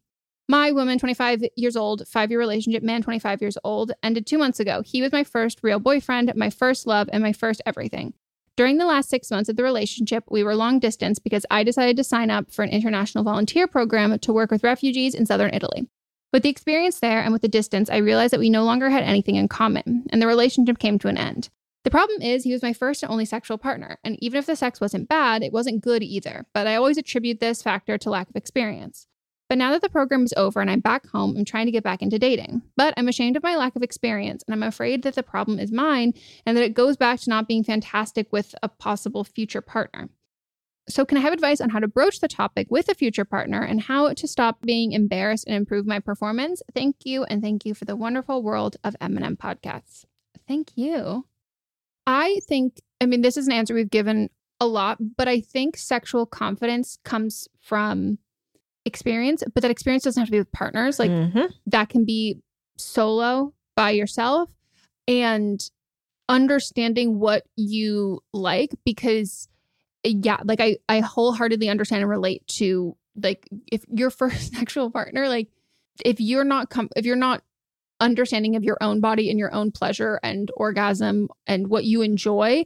My woman, 25 years old, five year relationship, man, 25 years old, ended two months ago. He was my first real boyfriend, my first love, and my first everything. During the last six months of the relationship, we were long distance because I decided to sign up for an international volunteer program to work with refugees in southern Italy. With the experience there and with the distance, I realized that we no longer had anything in common, and the relationship came to an end. The problem is, he was my first and only sexual partner, and even if the sex wasn't bad, it wasn't good either. But I always attribute this factor to lack of experience. But now that the program is over and I'm back home, I'm trying to get back into dating. But I'm ashamed of my lack of experience, and I'm afraid that the problem is mine and that it goes back to not being fantastic with a possible future partner. So, can I have advice on how to broach the topic with a future partner and how to stop being embarrassed and improve my performance? Thank you. And thank you for the wonderful world of M&M podcasts. Thank you. I think, I mean, this is an answer we've given a lot, but I think sexual confidence comes from experience, but that experience doesn't have to be with partners. Like, Mhm. that can be solo by yourself and understanding what you like because yeah like i i wholeheartedly understand and relate to like if your first sexual partner like if you're not com- if you're not understanding of your own body and your own pleasure and orgasm and what you enjoy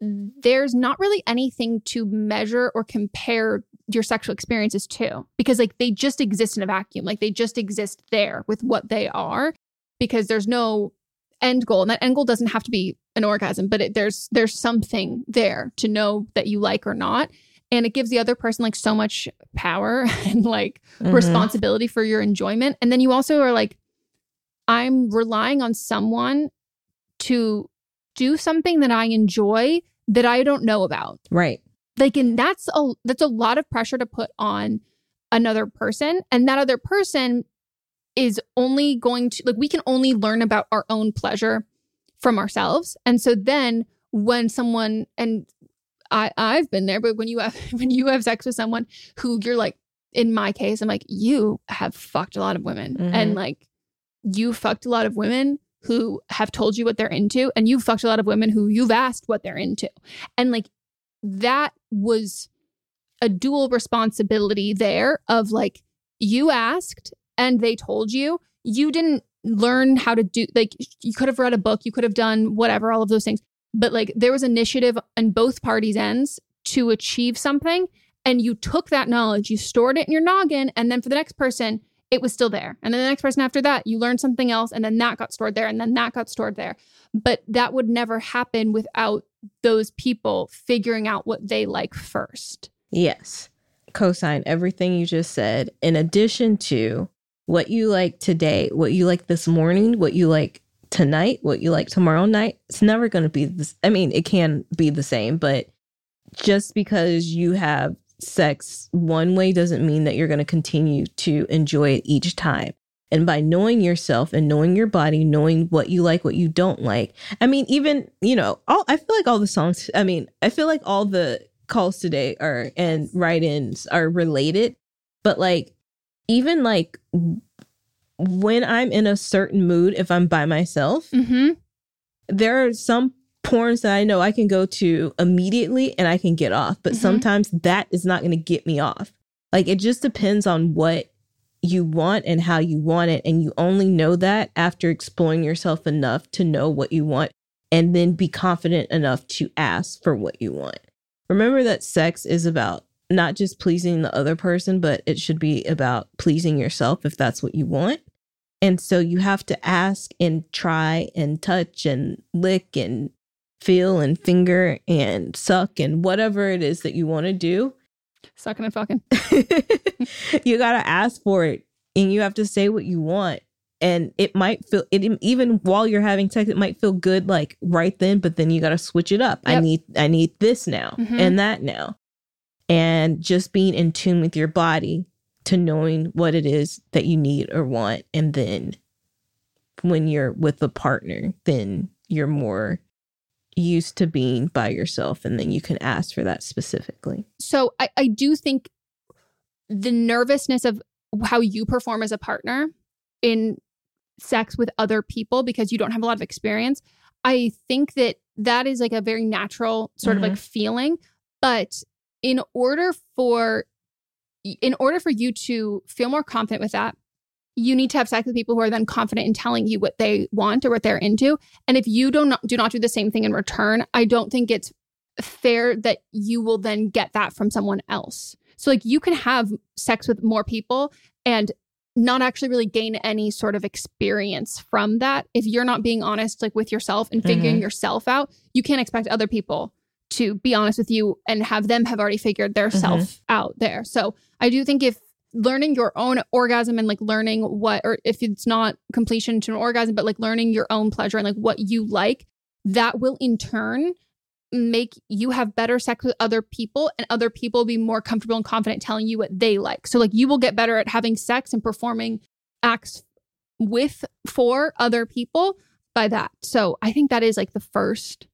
there's not really anything to measure or compare your sexual experiences to because like they just exist in a vacuum. Like they just exist there with what they are because there's no end goal. And that end goal doesn't have to be an orgasm but it, there's there's something there to know that you like or not. And it gives the other person like so much power and like Mhm. responsibility for your enjoyment. And then you also are like i'm relying on someone to do something that i enjoy that i don't know about Right. like and that's a that's a lot of pressure to put on another person and that other person is only going to like we can only learn about our own pleasure from ourselves and so then when someone and i i've been there but when you have when you have sex with someone who you're like in my case i'm like you have fucked a lot of women Mhm. and like you fucked a lot of women who have told you what they're into, and you've fucked a lot of women who you've asked what they're into. And like that was a dual responsibility there of like you asked and they told you. You didn't learn how to do like you could have read a book, you could have done whatever, all of those things. But like there was initiative on both parties' ends to achieve something. And you took that knowledge, you stored it in your noggin, and then for the next person, it was still there. And then the next person after that, you learned something else, and then that got stored there, and then that got stored there. But that would never happen without those people figuring out what they like first. Yes. Cosign everything you just said, in addition to what you like today, what you like this morning, what you like tonight, what you like tomorrow night. It's never going to be this. I mean, it can be the same, but just because you have sex one way doesn't mean that you're going to continue to enjoy it each time. And by knowing yourself and knowing your body, knowing what you like, what you don't like. I mean, even, you know, all I feel like all the songs, I mean, I feel like all the calls today are and write-ins are related, but like even like when I'm in a certain mood, if I'm by myself, mm-hmm. there are some porns that I know I can go to immediately and I can get off, but Mhm. sometimes that is not going to get me off. Like it just depends on what you want and how you want it. And you only know that after exploring yourself enough to know what you want and then be confident enough to ask for what you want. Remember that sex is about not just pleasing the other person, but it should be about pleasing yourself if that's what you want. And so you have to ask and try and touch and lick and feel and finger and suck and whatever it is that you want to do. Sucking and fucking. you got to ask for it and you have to say what you want. And it might feel it even while you're having sex, it might feel good like right then, but then you got to switch it up. I need I need this now Mhm. and that now. And just being in tune with your body to knowing what it is that you need or want. And then when you're with a partner, then you're more used to being by yourself and then you can ask for that specifically. So I, I do think the nervousness of how you perform as a partner in sex with other people because you don't have a lot of experience. I think that that is like a very natural sort of like mm-hmm. feeling. But in order for in order for you to feel more confident with that, you need to have sex with people who are then confident in telling you what they want or what they're into. And if you do not do not do the same thing in return, I don't think it's fair that you will then get that from someone else. So like you can have sex with more people and not actually really gain any sort of experience from that if you're not being honest like with yourself and figuring Mhm. yourself out. You can't expect other people to be honest with you and have them have already figured their self out there. So I do think if learning your own orgasm and like learning what or if it's not completion to an orgasm but like learning your own pleasure and like what you like that will in turn make you have better sex with other people and other people be more comfortable and confident telling you what they like. So like you will get better at having sex and performing acts with for other people by that. So I think that is like the first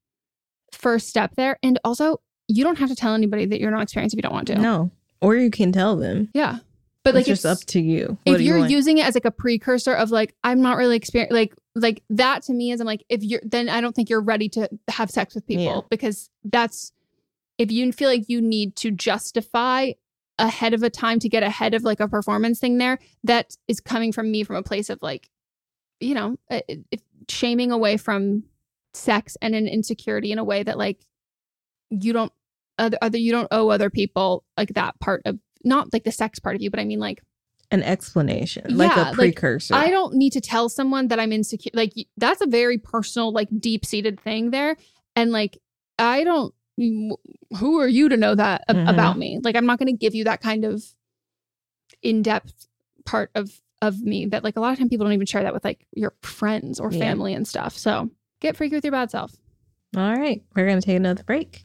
first step there. And also you don't have to tell anybody that you're not experienced if you don't want to. No. Or you can tell them. Yeah. But like it's just it's- up to you. if What you you're want? using it as like a precursor of like I'm not really experienced like like that to me is I'm like if you're then I don't think you're ready to have sex with people Yeah. because that's if you feel like you need to justify ahead of a time to get ahead of like a performance thing there that is coming from me from a place of like you know uh, if shaming away from sex and an insecurity in a way that like you don't other, other you don't owe other people like that part of not like the sex part of you but I mean like an explanation, like a precursor. I don't need to tell someone that I'm insecure. Like that's a very personal, like deep seated thing there. And like I don't. Who are you to know that ab- Mhm. about me? Like I'm not going to give you that kind of in depth part of of me that like a lot of time people don't even share that with like your friends or Yeah. family and stuff. So get freaky with your bad self. All right, we're gonna take another break.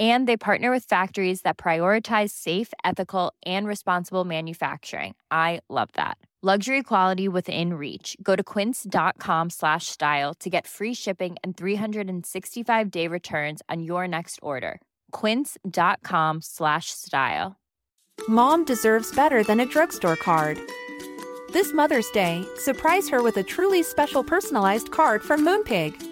And they partner with factories that prioritize safe, ethical, and responsible manufacturing. I love that. Luxury quality within reach. Go to quince.com slash style to get free shipping and 365 day returns on your next order. Quince.com slash style. Mom deserves better than a drugstore card. This Mother's Day, surprise her with a truly special personalized card from Moonpig.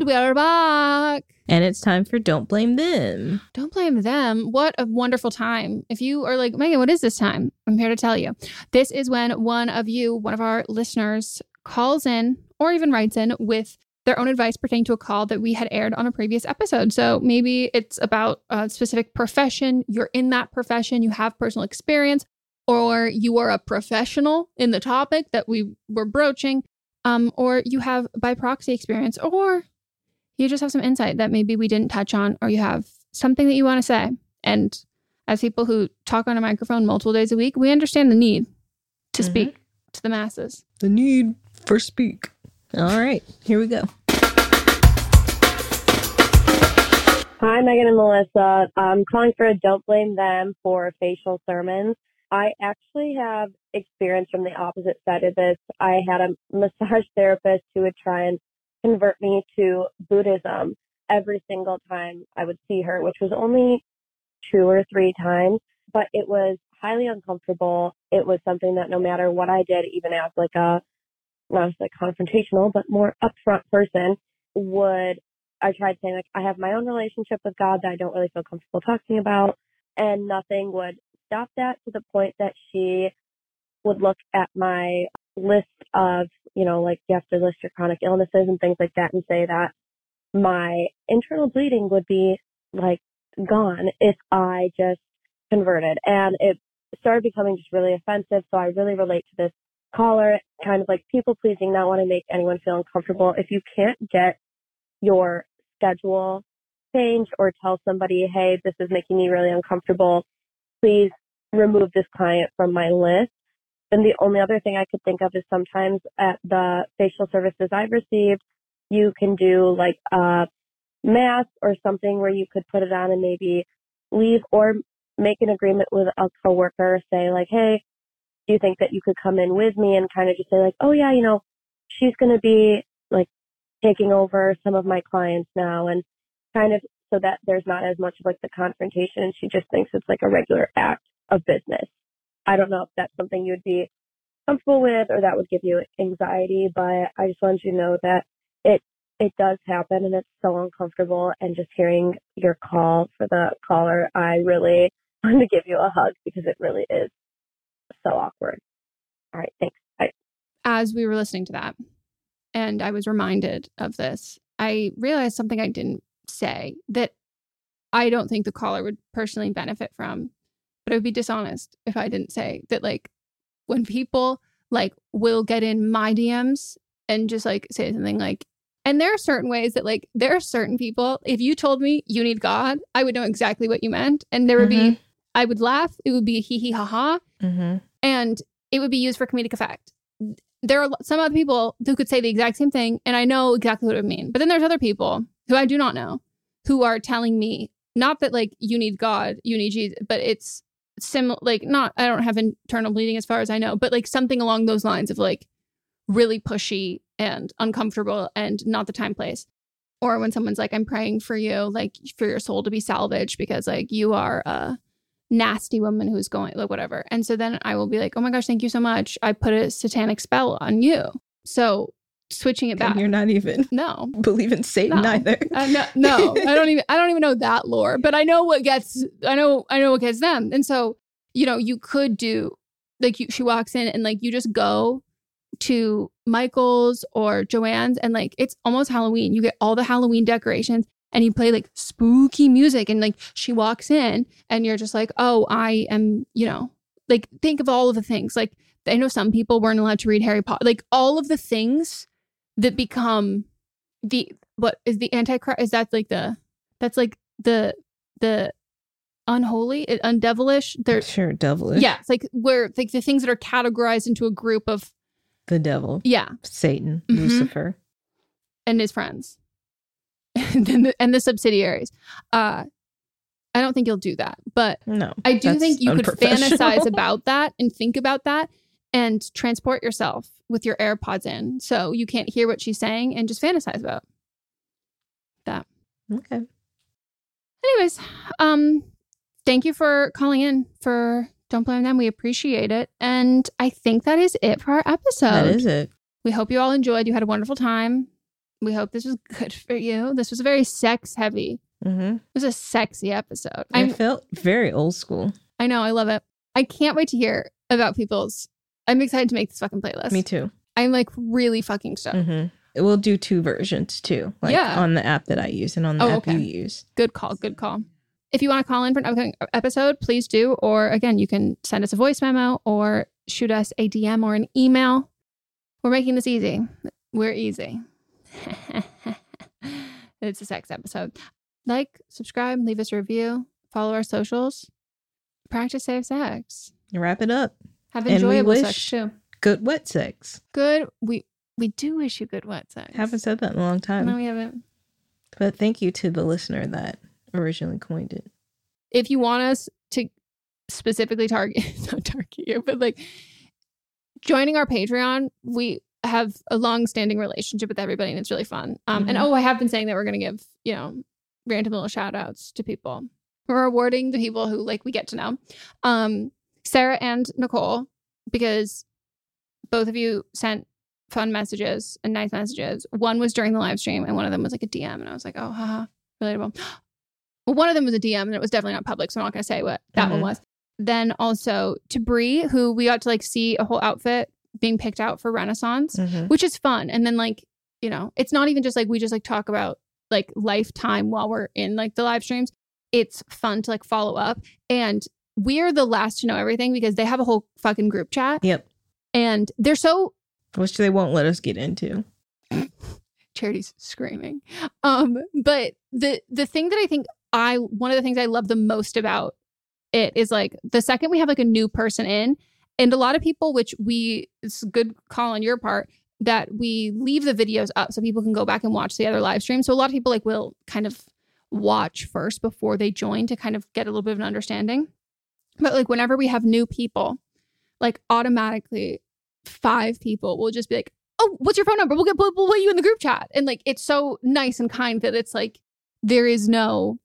And we're back. And it's time for Don't Blame Them. Don't blame them. What a wonderful time. If you are like, Meghan, what is this time? I'm here to tell you. This is when one of you, one of our listeners, calls in or even writes in with their own advice pertaining to a call that we had aired on a previous episode. So maybe it's about a specific profession, you're in that profession, you have personal experience, or you are a professional in the topic that we were broaching, um, or you have by proxy experience, or you just have some insight that maybe we didn't touch on, or you have something that you want to say. And as people who talk on a microphone multiple days a week, we understand the need to Mhm. speak to the masses. The need for speak. All right, here we go. Hi, Meghan and Melisa. I'm calling for a Don't Blame Them for facial sermons. I actually have experience from the opposite side of this. I had a massage therapist who would try and convert me to Buddhism every single time I would see her, which was only two or three times, but it was highly uncomfortable. It was something that no matter what I did, even as like a, not like confrontational, but more upfront person, would I tried saying like I have my own relationship with God that I don't really feel comfortable talking about, and nothing would stop that to the point that she would look at my list of you know like you have to list your chronic illnesses and things like that and say that my internal bleeding would be like gone if I just converted, and it started becoming just really offensive. So I really relate to this caller, kind of like people pleasing, not want to make anyone feel uncomfortable. If you can't get your schedule change or tell somebody, hey, this is making me really uncomfortable. Please remove this client from my list. And the only other thing I could think of is sometimes at the facial services I've received, you can do like a mask or something where you could put it on and maybe leave or make an agreement with a coworker, say like, hey, do you think that you could come in with me? and kind of just say like, oh yeah, you know, she's going to be like taking over some of my clients now. And kind of so that there's not as much of like the confrontation. And she just thinks it's like a regular act of business. I don't know if that's something you would be comfortable with or that would give you anxiety, but I just wanted you to know that it it does happen and it's so uncomfortable and just hearing your call for the caller, I really wanted to give you a hug because it really is so awkward. All right, thanks. Bye. As we were listening to that, and I was reminded of this, I realized something I didn't say that I don't think the caller would personally benefit from, but it would be dishonest if I didn't say that, like, when people like will get in my DMs and just like say something like, and there are certain ways that, like, there are certain people, if you told me you need God, I would know exactly what you meant. And there would Mhm. be, I would laugh. It would be hee hee ha ha. Mm-hmm. And it would be used for comedic effect. There are some other people who could say the exact same thing, and I know exactly what it would mean. But then there's other people who I do not know who are telling me not that like you need God, you need Jesus, but it's similar. Like not, I don't have internal bleeding as far as I know, but like something along those lines of like really pushy and uncomfortable and not the time place. Or when someone's like, I'm praying for you, like for your soul to be salvaged because like you are a nasty woman who's going like whatever. And so then I will be like, oh my gosh, thank you so much. I put a satanic spell on you. So switching it back. And you're not even no believe in Satan No. either. Uh, no, no, I don't even. I don't even know that lore, but I know what gets. I know. I know what gets them. And so, you know, you could do like you. She walks in and like you just go to Michael's or Joann's, and like it's almost Halloween. You get all the Halloween decorations, and you play like spooky music, and like she walks in, and you're just like, oh, I am. You know, like think of all of the things. Like I know some people weren't allowed to read Harry Potter. Like all of the things that become the what is the antichrist is that like the that's like the the unholy undevilish they're Sure, devilish. yeah it's like where like the things that are categorized into a group of The devil. yeah Satan, Mhm. Lucifer. and his friends and then the, and the subsidiaries uh i don't think you'll do that but No. i do think you could fantasize about that and think about that and transport yourself with your airpods in so you can't hear what she's saying and just fantasize about that. Okay. anyways um thank you for calling in for don't blame them. We appreciate it. And i think that is it for our episode. That is it. we hope you all enjoyed. You had a wonderful time. We hope this was good for you. This was very sex heavy Mm-hmm. it was a sexy episode. I felt very old school. i know i love it. I can't wait to hear about people's i'm excited to make this fucking playlist Me too. i'm like really fucking stoked Mm-hmm. We'll do two versions too, like Yeah. on the app that I use and on the Oh, app okay. you use. Good call. Good call. If you want to call in for an upcoming episode, please do. Or again, you can send us a voice memo or shoot us a DM or an email. We're making this easy. We're easy. it's a sex episode. Like, subscribe, leave us a review, follow our socials, practice safe sex. Wrap it up. Have And enjoyable sex too. Good wet sex. Good. We we do wish you good wet sex. Haven't said that in a long time. No, we haven't. But thank you to the listener that originally coined it. if you want us to specifically target not target you but like joining our patreon we have a long-standing relationship with everybody and it's really fun um and Mhm. oh i have been saying that we're going to give you know random little shout outs to people we're awarding the people who like we get to know um sarah and nicole because both of you sent fun messages and nice messages one was during the live stream and one of them was like a dm and i was like oh haha relatable well, one of them was a DM and it was definitely not public, so I'm not going to say what that one Mhm. was. Then also to Bree, who we got to like see a whole outfit being picked out for Renaissance, Mhm. which is fun. And then like, you know, it's not even just like we just like talk about like lifetime while we're in like the live streams. It's fun to like follow up. And we're the last to know everything because they have a whole fucking group chat. Yep. And they're so Which they won't let us get into. Charity's screaming. Um, but the the thing that I think I one of the things I love the most about it is like the second we have like a new person in, and a lot of people, which we it's a good call on your part, that we leave the videos up so people can go back and watch the other live stream. So a lot of people like will kind of watch first before they join to kind of get a little bit of an understanding. But like whenever we have new people, like automatically five people will just be like, "Oh, what's your phone number? We'll get we'll, we'll put you in the group chat." And like it's so nice and kind that it's like there is no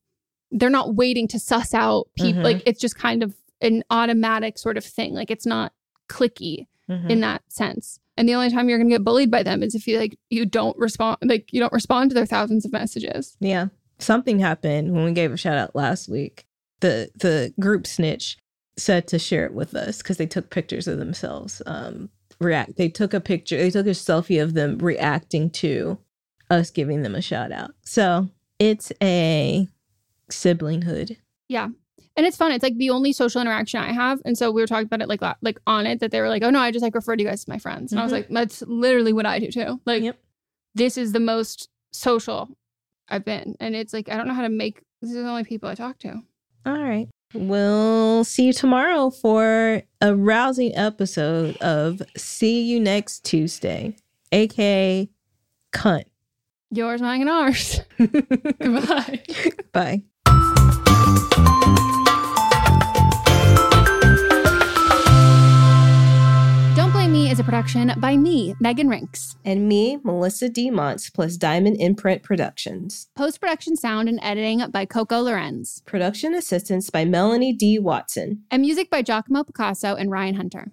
they're not waiting to suss out people. Mhm. Like it's just kind of an automatic sort of thing. Like it's not cliquey Mhm. in that sense. And the only time you're going to get bullied by them is if you like you don't respond like you don't respond to their thousands of messages. Yeah. Something happened when we gave a shout out last week. The the group snitch said to share it with us because they took pictures of themselves. Um react they took a picture, they took a selfie of them reacting to us giving them a shout out. So it's a siblinghood. Yeah. And it's fun. It's like the only social interaction I have. And so we were talking about it like like on it that they were like, "Oh no, I just like referred you guys to my friends." And I was Mhm. like, "That's literally what I do too." Like this is the most social I've been. And it's like I don't know how to make this is the only people I talk to. All right. We'll see you tomorrow for a rousing episode of See You Next Tuesday, aka Cunt. Yours, mine, and ours. Goodbye. Bye. Is a production by me, Meghan Rienks. And me, Melisa D. Montz, plus Diamond Imprint Productions. Post production sound and editing by Coco Lorenz. Production assistance by Melanie D. Watson. And music by Giacomo Picasso and Ryan Hunter.